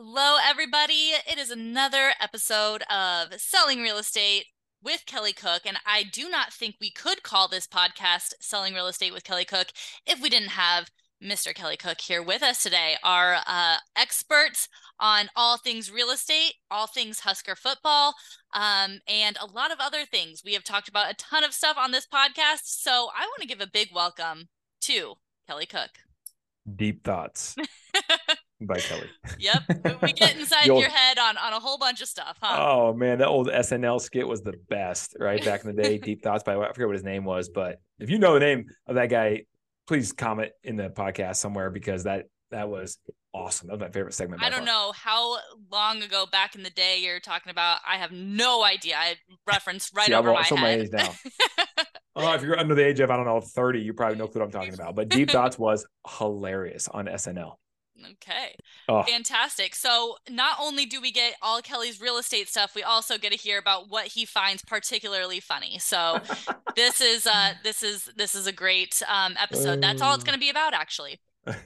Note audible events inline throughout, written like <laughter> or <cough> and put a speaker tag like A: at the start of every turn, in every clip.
A: Hello, everybody. It is another episode of Selling Real Estate with Kelly Cook. And I do not think we could call this podcast Selling Real Estate with Kelly Cook if we didn't have Mr. Kelly Cook here with us today, our uh, experts on all things real estate, all things Husker football, um, and a lot of other things. We have talked about a ton of stuff on this podcast. So I want to give a big welcome to Kelly Cook.
B: Deep thoughts. <laughs> by Kelly.
A: Yep. We get <laughs> inside old, your head on on a whole bunch of stuff, huh?
B: Oh man, that old SNL skit was the best, right? Back in the day, Deep Thoughts by I forget what his name was, but if you know the name of that guy, please comment in the podcast somewhere because that that was awesome. That was my favorite segment.
A: I don't
B: far.
A: know how long ago back in the day you're talking about. I have no idea. I referenced <laughs> right See, over my head. My
B: oh, <laughs> uh, if you're under the age of I don't know 30, you probably know what I'm talking about. But Deep Thoughts was hilarious on SNL.
A: Okay. Oh. Fantastic. So, not only do we get all Kelly's real estate stuff, we also get to hear about what he finds particularly funny. So, <laughs> this is uh this is this is a great um episode. That's all it's going to be about actually. <laughs>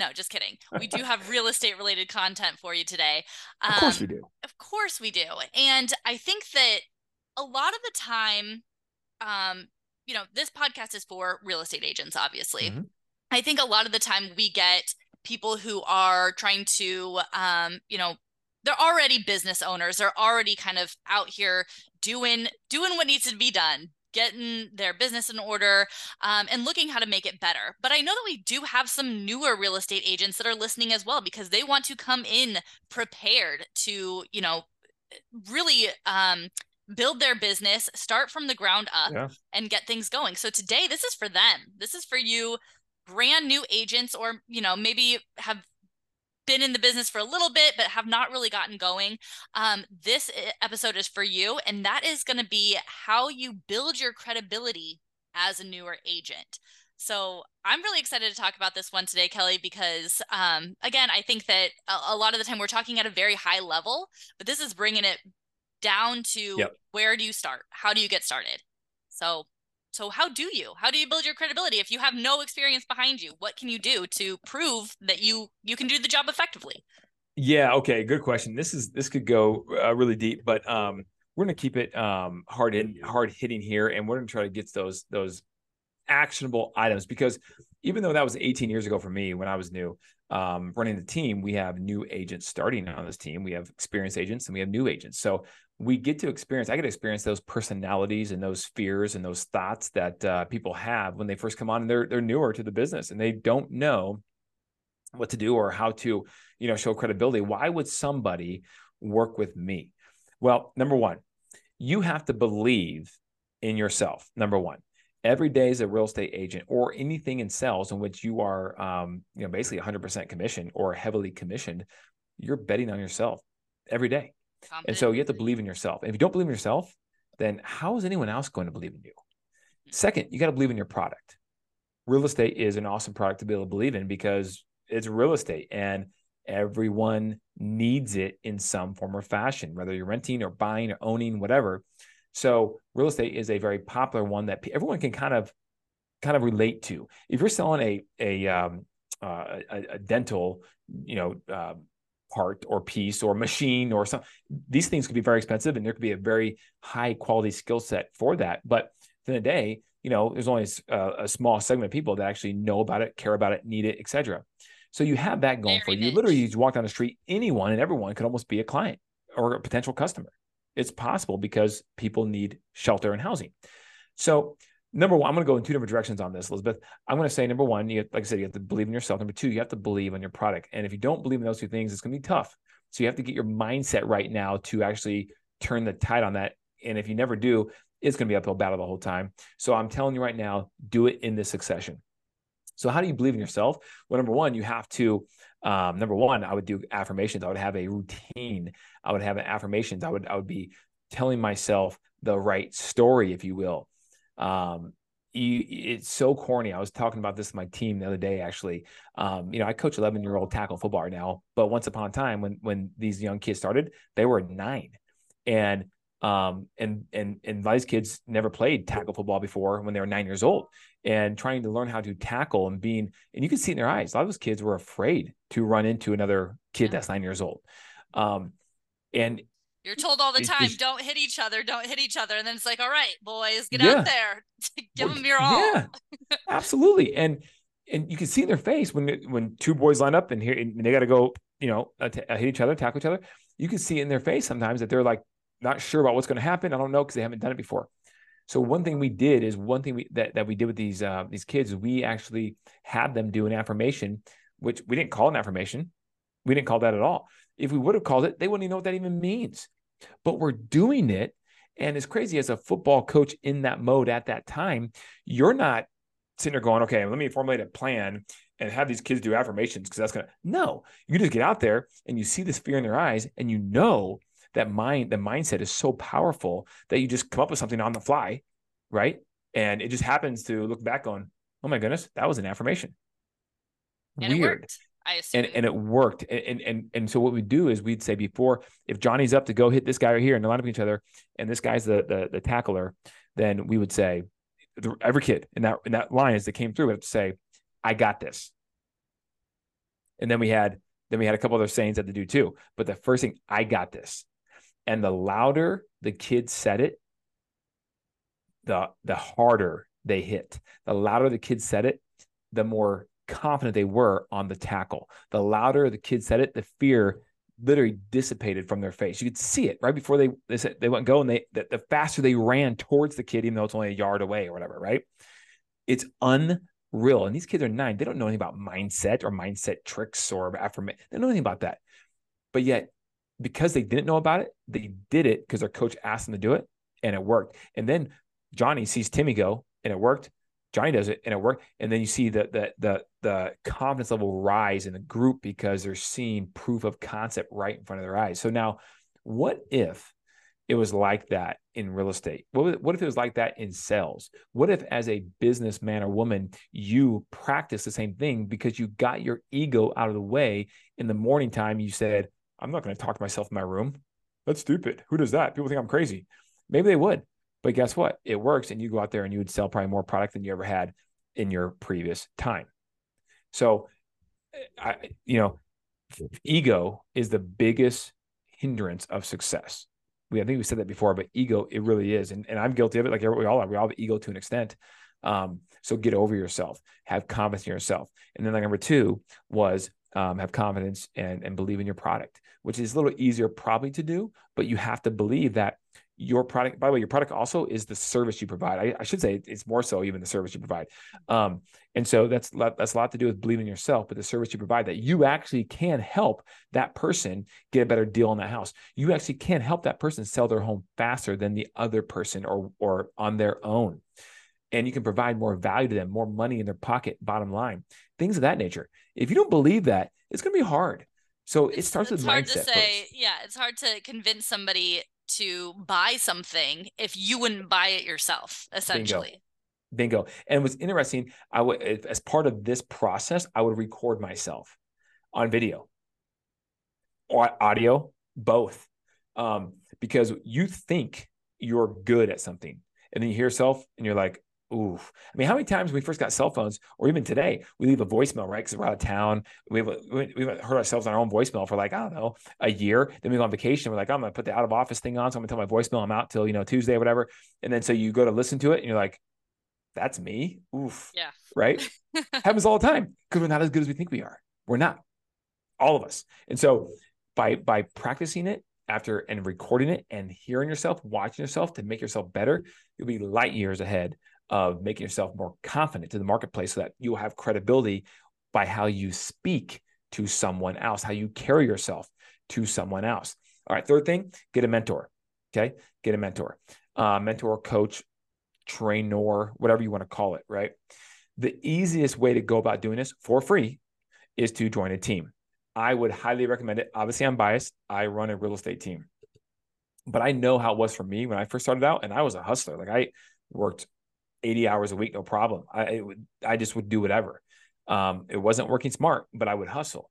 A: No, just kidding. We do have real estate related content for you today.
B: Um, of course we do.
A: Of course we do. And I think that a lot of the time um you know, this podcast is for real estate agents obviously. Mm-hmm. I think a lot of the time we get people who are trying to um, you know they're already business owners. They're already kind of out here doing doing what needs to be done getting their business in order um, and looking how to make it better. But i know that we do have some newer real estate agents that are listening as well because they want to come in prepared to you know really um, build their business start from the ground up yeah. and get things going. So today this is for them. This is for you brand new agents or you know maybe have been in the business for a little bit but have not really gotten going um, this episode is for you and that is going to be how you build your credibility as a newer agent. So i'm really excited to talk about this one today kelly because um, again i think that a, a, lot of the time we're talking at a very high level but this is bringing it down to yep. where do you start? How do you get started? So so how do you? How do you build your credibility? If you have no experience behind you what can you do to prove that you you can do the job effectively?
B: Yeah okay good question. This is this could go uh, really deep but um we're going to keep it um hard in hard hitting here and we're going to try to get those those actionable items because even though that was 18 years ago for me when I was new um, running the team, we have new agents starting on this team. We have experienced agents and we have new agents. So we get to experience, I get to experience those personalities and those fears and those thoughts that uh, people have when they first come on and they're, they're newer to the business and they don't know what to do or how to, you know, show credibility. Why would somebody work with me? Well, number one, you have to believe in yourself. Number one, every day as a real estate agent or anything in sales in which you are um, you know basically 100% commission or heavily commissioned you're betting on yourself every day. And so you have to believe in yourself. And if you don't believe in yourself then how is anyone else going to believe in you? Mm-hmm. second you got to believe in your product. Real estate is an awesome product to be able to believe in because it's real estate and everyone needs it in some form or fashion whether you're renting or buying or owning whatever so real estate is a very popular one that everyone can kind of kind of relate to. If you're selling a a um, uh, a, a, dental, you know, uh, part or piece or machine or some, these things could be very expensive, and there could be a very high quality skill set for that. But at the end of the day, you know, there's only a, a, small segment of people that actually know about it, care about it, need it, etc. So you have that going very for you. You literally just walk down the street, anyone and everyone could almost be a client or a potential customer. It's possible because people need shelter and housing. So, number one, I'm going to go in two different directions on this, Elizabeth. I'm going to say number one, you like I said, you have to believe in yourself. Number two, you have to believe in your product. And if you don't believe in those two things, it's going to be tough. So you have to get your mindset right now to actually turn the tide on that. And if you never do, it's going to be uphill battle the whole time. So I'm telling you right now, do it in this succession. So how do you believe in yourself? Well, number one, you have to um, number one, I would do affirmations. I would have a routine. I would have affirmations. I would I would be telling myself the right story, if you will. Um, you, it's so corny. I was talking about this with my team the other day. Actually, um, you know, I coach 11 year old tackle football now. But once upon a time, when when these young kids started, they were nine, and Um, and and and these kids never played tackle football before when they were nine years old, and trying to learn how to tackle and being and you can see in their eyes a lot of those kids were afraid to run into another kid yeah. that's nine years old. Um, and
A: you're told all the time, don't hit each other, don't hit each other. And then it's like, all right, boys, get yeah. out there, <laughs> give them your all. Yeah,
B: absolutely. And and you can see in their face when when two boys line up and here and they got to go, you know, hit each other, tackle each other. You can see in their face sometimes that they're like not sure about what's going to happen. I don't know because they haven't done it before. So one thing we did is one thing we that, that we did with these uh, these kids we actually had them do an affirmation, which we didn't call an affirmation. We didn't call that at all. If we would have called it, they wouldn't even know what that even means. But we're doing it. And as crazy as a football coach in that mode at that time, you're not sitting there going, okay, let me formulate a plan and have these kids do affirmations because that's gonna no, you just get out there and you see this fear in their eyes and you know that mind, the mindset is so powerful that you just come up with something on the fly, right? And it just happens to look back on, oh my goodness, that was an affirmation.
A: And Weird. I assume.
B: And, and it worked. And, and and so what we do is we'd say before, if Johnny's up to go hit this guy right here and they line up each other, and this guy's the the, the tackler, then we would say, every kid in that in that line as they came through would have to say, I got this. And then we had then we had a couple other sayings that to do too. But the first thing, I got this. And the louder the kids said it, the the harder they hit. The louder the kids said it, the more confident they were on the tackle. The louder the kids said it, the fear literally dissipated from their face. You could see it right before they they said they went go and they the, the faster they ran towards the kid, even though it's only a yard away or whatever, right? It's unreal. And these kids are nine. They don't know anything about mindset or mindset tricks or affirmation. They don't know anything about that. But yet because they didn't know about it, they did it because their coach asked them to do it and it worked. And then Johnny sees Timmy go and it worked. Johnny does it and it worked. And then you see the the the the confidence level rise in the group because they're seeing proof of concept right in front of their eyes. So now, what if it was like that in real estate? What, what if it was like that in sales? What if, as a businessman or woman, you practice the same thing because you got your ego out of the way in the morning time? You said, I'm not going to talk to myself in my room. That's stupid. Who does that? People think I'm crazy. Maybe they would, but guess what? It works. And you go out there and you would sell probably more product than you ever had in your previous time. So, I, you know, ego is the biggest hindrance of success. We, I think we said that before, but ego, it really is. And, and I'm guilty of it. Like we all are. We all have ego to an extent. Um, so get over yourself, have confidence in yourself. And then like number two was um, have confidence and, and believe in your product, which is a little easier probably to do, but you have to believe that your product, by the way, your product also is the service you provide. I, I should say it's more so even the service you provide. Um, and so that's, that's a lot to do with believing in yourself, but the service you provide that you actually can help that person get a better deal on that house. You actually can help that person sell their home faster than the other person or, or on their own and you can provide more value to them, more money in their pocket, bottom line, things of that nature. If you don't believe that, it's going to be hard. So it starts it's with hard mindset. To say,
A: first. Yeah, it's hard to convince somebody to buy something if you wouldn't buy it yourself, essentially.
B: Bingo. Bingo. And what's interesting, I would as part of this process, I would record myself on video or audio, both. Um, because you think you're good at something and then you hear yourself and you're like, Oof. I mean, how many times when we first got cell phones, or even today, we leave a voicemail, right? Because we're out of town. We've, we've heard ourselves on our own voicemail for like, I don't know, a year. Then we go on vacation. We're like, I'm going to put the out of office thing on. So I'm going to tell my voicemail I'm out till, you know, Tuesday or whatever. And then so you go to listen to it and you're like, that's me. Oof.
A: Yeah.
B: Right. <laughs> Happens all the time because we're not as good as we think we are. We're not. All of us. And so by by practicing it after and recording it and hearing yourself, watching yourself to make yourself better, you'll be light years ahead of making yourself more confident to the marketplace so that you'll have credibility by how you speak to someone else, how you carry yourself to someone else. All right, third thing, get a mentor. Okay, get a mentor, uh, mentor, coach, trainer, whatever you want to call it, right? The easiest way to go about doing this for free is to join a team. I would highly recommend it. Obviously, I'm biased. I run a real estate team, but I know how it was for me when I first started out, and I was a hustler. Like I worked 80 hours a week, no problem. I would, I just would do whatever. Um, it wasn't working smart, but I would hustle.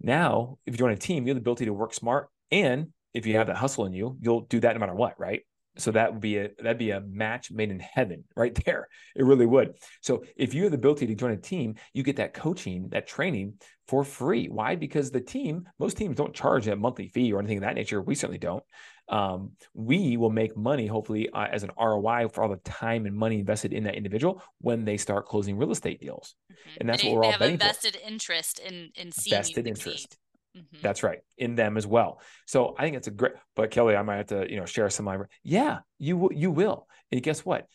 B: Now, if you join a team, you have the ability to work smart. And if you have that hustle in you, you'll do that no matter what, right? So that would be a that'd be a match made in heaven <laughs> right there. It really would. So if you have the ability to join a team, you get that coaching, that training for free. Why? Because the team, most teams don't charge a monthly fee or anything of that nature. We certainly don't. Um, we will make money, hopefully, uh, as an ROI for all the time and money invested in that individual when they start closing real estate deals. Mm-hmm. And that's
A: they,
B: what we're
A: they
B: all
A: have
B: betting
A: a vested for. interest in in seeing vested interest.
B: Mm-hmm. That's right, in them as well. So I think it's a great. But Kelly, I might have to, you know, share some of my. Yeah, you you will, and guess what?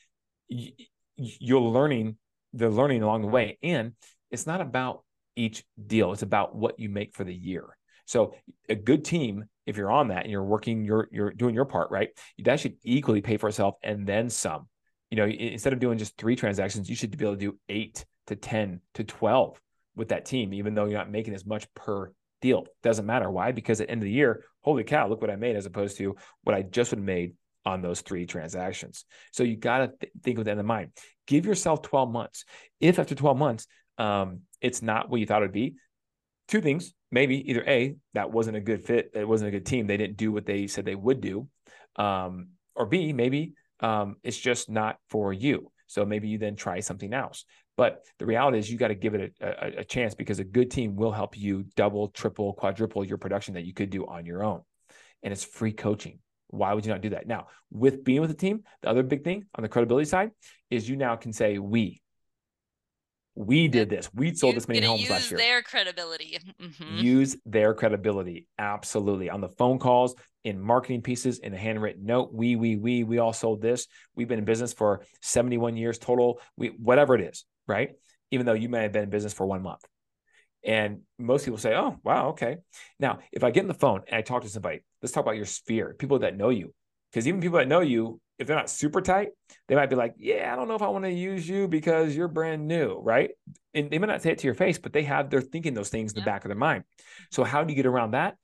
B: You, you're learning. They're learning along the way, and it's not about each deal. It's about what you make for the year. So a good team, if you're on that and you're working, you're you're doing your part right. That should equally pay for itself and then some. You know, instead of doing just three transactions, you should be able to do eight to ten to twelve with that team, even though you're not making as much per deal. Doesn't matter. Why? Because at the end of the year, holy cow, look what I made as opposed to what I just would have made on those three transactions. So you got to th- think of that in mind. Give yourself 12 months. If after 12 months, um, it's not what you thought it would be, two things. Maybe either A, that wasn't a good fit. It wasn't a good team. They didn't do what they said they would do. Um, or B, maybe um, it's just not for you. So maybe you then try something else. But the reality is, you got to give it a, a, a, chance because a good team will help you double, triple, quadruple your production that you could do on your own. And it's free coaching. Why would you not do that? Now, with being with a team, the other big thing on the credibility side is you now can say we. We did this. We sold this many homes last year.
A: Use their credibility. <laughs>
B: Mm-hmm. Use their credibility. Absolutely. On the phone calls, in marketing pieces, in a handwritten note. We, we, we, we all sold this. We've been in business for 71 years total. We, whatever it is right? Even though you may have been in business for one month. And most people say, oh, wow, okay. Now, if I get in the phone and I talk to somebody, let's talk about your sphere, people that know you. Because even people that know you, if they're not super tight, they might be like, yeah, I don't know if I want to use you because you're brand new, right? And they might not say it to your face, but they have, they're thinking those things in the back of their mind. So, how do you get around that?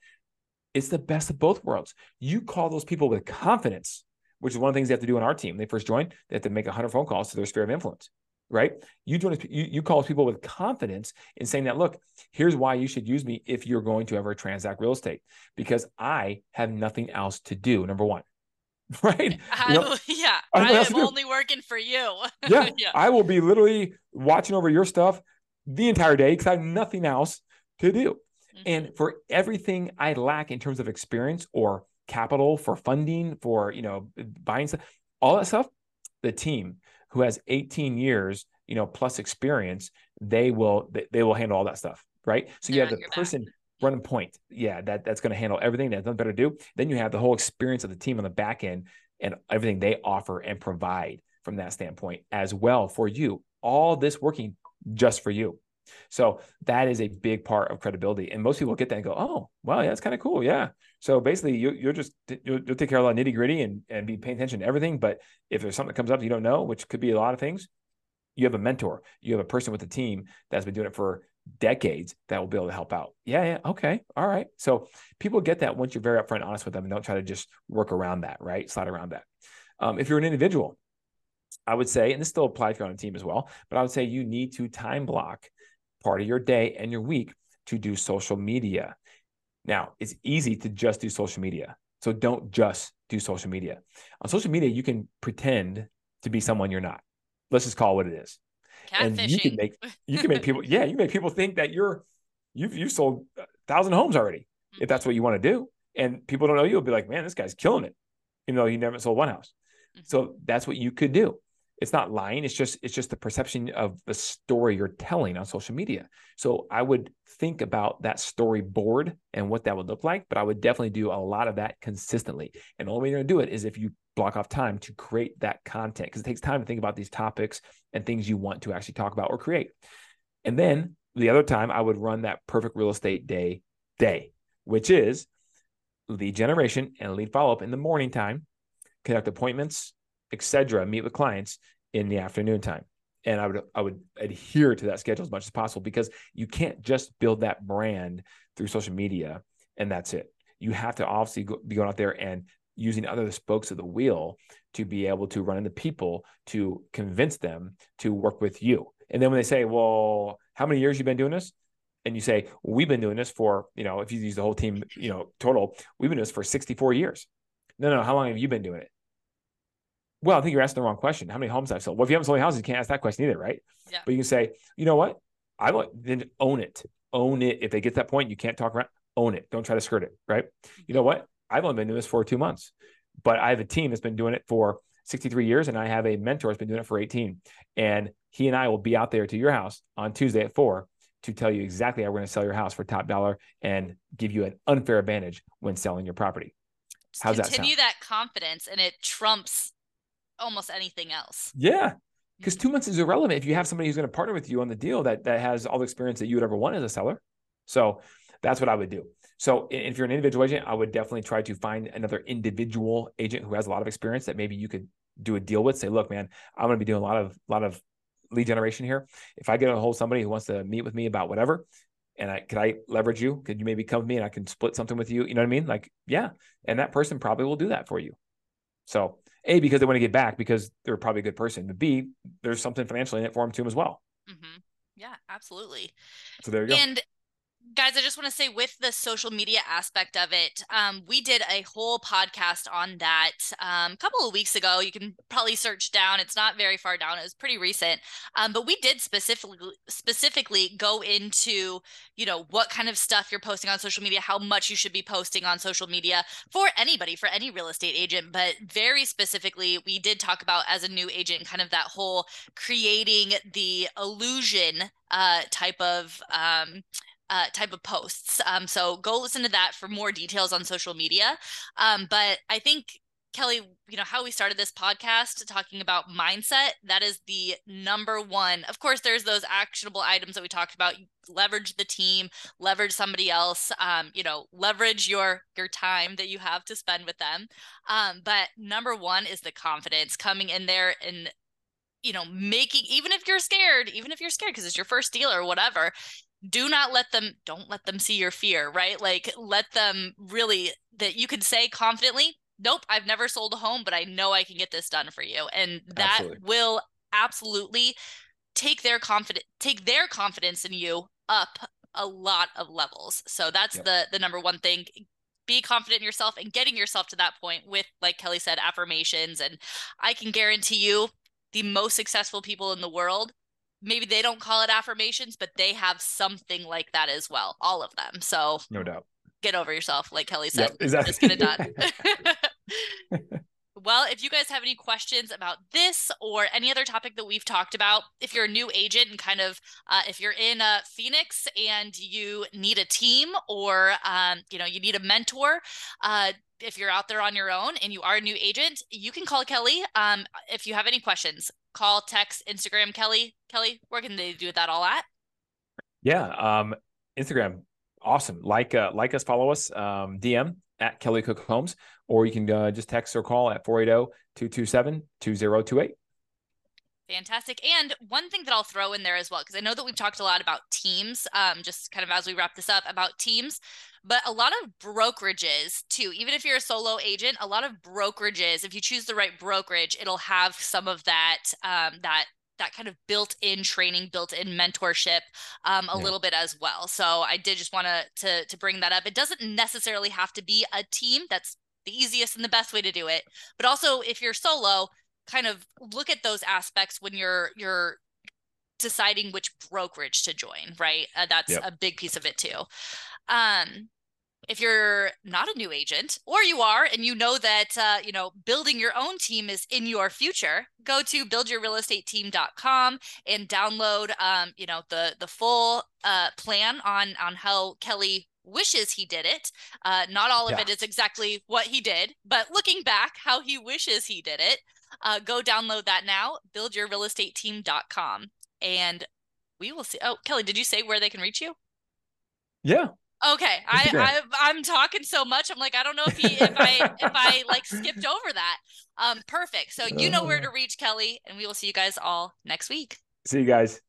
B: It's the best of both worlds. You call those people with confidence, which is one of the things they have to do on our team. They first join, they have to make 100 phone calls to their sphere of influence right? You join, you, you call people with confidence in saying that, look, here's why you should use me if you're going to ever transact real estate, because I have nothing else to do. Number one, <laughs> right? <laughs>
A: I, you know, yeah, I am only working for you. <laughs>
B: yeah, yeah, I will be literally watching over your stuff the entire day because I have nothing else to do. Mm-hmm. And for everything I lack in terms of experience or capital for funding, for you know, buying stuff, all that stuff, the team who has 18 years, you know, plus experience, they will they, they will handle all that stuff, right? So They're you have the person back. Running point, yeah, that that's going to handle everything. That's nothing better to do. Then you have the whole experience of the team on the back end and everything they offer and provide from that standpoint as well for you. All this working just for you. So that is a big part of credibility. And most people get that and go, oh, well, yeah, that's kind of cool. Yeah. So basically, you, you'll just you'll, you'll take care of all the nitty gritty and, and be paying attention to everything. But if there's something that comes up you don't know, which could be a lot of things, you have a mentor. You have a person with the team that's been doing it for decades that will be able to help out. Yeah, yeah, okay, all right. So people get that once you're very upfront, honest with them, and don't try to just work around that, right? Slide around that. Um, if you're an individual, I would say, and this still applies if you're on a team as well, but I would say you need to time block part of your day and your week to do social media. Now, it's easy to just do social media. So don't just do social media. On social media, you can pretend to be someone you're not. Let's just call it what it is.
A: And
B: you can make you can make <laughs> people yeah, you make people think that you're you've you've sold a thousand homes already if that's what you want to do. And people don't know you will be like, man, this guy's killing it, even though you never sold one house. Mm-hmm. So that's what you could do it's not lying it's just it's just the perception of the story you're telling on social media so i would think about that storyboard and what that would look like but i would definitely do a lot of that consistently and the only way you're going to do it is if you block off time to create that content because it takes time to think about these topics and things you want to actually talk about or create. And then the other time i would run that perfect real estate day day which is lead generation and lead follow-up in the morning time conduct appointments etc meet with clients in the afternoon time. And i would i would adhere to that schedule as much as possible because you can't just build that brand through social media and that's it. You have to obviously go, be going out there and using other spokes of the wheel to be able to run into people to convince them to work with you and then when they say well how many years you've been doing this and you say we've been doing this for you know if you use the whole team you know total we've been doing this for 64 years no no how long have you been doing it well, I think you're asking the wrong question. How many homes I've sold? Well, if you haven't sold any houses, you can't ask that question either, right?
A: Yeah.
B: But you can say, you know what? I want then own it. Own it. If they get to that point, you can't talk around. Own it. Don't try to skirt it. Right. Mm-hmm. You know what? I've only been doing this for two months, but I have a team that's been doing it for 63 years, and I have a mentor that's been doing it for 18. And he and I will be out there to your house on Tuesday at four to tell you exactly how we're going to sell your house for top dollar and give you an unfair advantage when selling your property. How's
A: Continue that
B: Continue
A: that confidence, and it trumps almost anything else.
B: Yeah. Mm. Because two months is irrelevant if you have somebody who's going to partner with you on the deal that that has all the experience that you would ever want as a seller. So that's what I would do. So if you're an individual agent, I would definitely try to find another individual agent who has a lot of experience that maybe you could do a deal with. Say, look, man, I'm going to be doing a lot of lot of lead generation here. If I get a hold of somebody who wants to meet with me about whatever, and I could I leverage you? Could you maybe come with me and I can split something with you? You know what I mean? Like, yeah. And that person probably will do that for you. So a, because they want to get back because they're probably a good person. But B, there's something financially in it for them too as well.
A: Mm-hmm. Yeah, absolutely.
B: So there you go.
A: And guys, I just want to say with the social media aspect of it, um, we did a whole podcast on that um, a couple of weeks ago. You can probably search down; it's not very far down. It was pretty recent, um, but we did specifically specifically go into you know what kind of stuff you're posting on social media, how much you should be posting on social media for anybody, for any real estate agent. But very specifically, we did talk about as a new agent, kind of that whole creating the illusion uh, type of um, uh, type of posts. Um, so go listen to that for more details on social media. Um, but I think Kelly, you know, how we started this podcast talking about mindset, that is the number one. Of course, there's those actionable items that we talked about. Leverage the team, leverage somebody else, um, you know, leverage your your time that you have to spend with them. Um, but number one is the confidence coming in there and you know, making even if you're scared, even if you're scared because it's your first deal or whatever, do not let them don't let them see your fear right? Like let them really that you can say confidently nope i've never sold a home but i know i can get this done for you. And that absolutely. will absolutely take their confidence take their confidence in you up a lot of levels. So that's yep. the the number one thing. Be confident in yourself and getting yourself to that point with like kelly said affirmations. And i can guarantee you the most successful people in the world maybe they don't call it affirmations, but they have something like that as well. All of them. So
B: no doubt.
A: Get over yourself, like Kelly said.
B: Yep, exactly.
A: Just get it done. <laughs> <laughs> well, if you guys have any questions about this or any other topic that we've talked about, if you're a new agent and kind of uh, if you're in uh, Phoenix and you need a team or um, you know you need a mentor, uh, if you're out there on your own and you are a new agent, you can call Kelly um, if you have any questions call, text, Instagram, Kelly. Kelly, where can they do that all at?
B: Yeah, um, Instagram, awesome. Like, uh, like us, follow us, um, DM at Kelly Cook Homes, or you can uh, just text or call at 480-227-2028.
A: Fantastic. And one thing that I'll throw in there as well, because I know that we've talked a lot about teams, um, just kind of as we wrap this up about teams, but a lot of brokerages too, even if you're a solo agent, a lot of brokerages, if you choose the right brokerage, it'll have some of that, um, that that kind of built-in training, built-in mentorship, um, a yeah. little bit as well. So I did just want to to bring that up. It doesn't necessarily have to be a team. That's the easiest and the best way to do it. But also, if you're solo, kind of look at those aspects when you're you're deciding which brokerage to join right uh, that's yep. a big piece of it too um if you're not a new agent or you are and you know that uh, you know building your own team is in your future go to buildyourrealestateteam.com and download um, you know the the full uh, plan on on how kelly wishes he did it uh, not all of yeah. it is exactly what he did but looking back how he wishes he did it uh, go download that now, buildyourrealestateteam.com. And we will see. Oh, Kelly, did you say where they can reach you?
B: Yeah.
A: Okay, I, I I'm talking so much. I'm like, I don't know if he if I if I like skipped over that. Um, perfect. So you know where to reach Kelly, and we will see you guys all next week.
B: See you guys.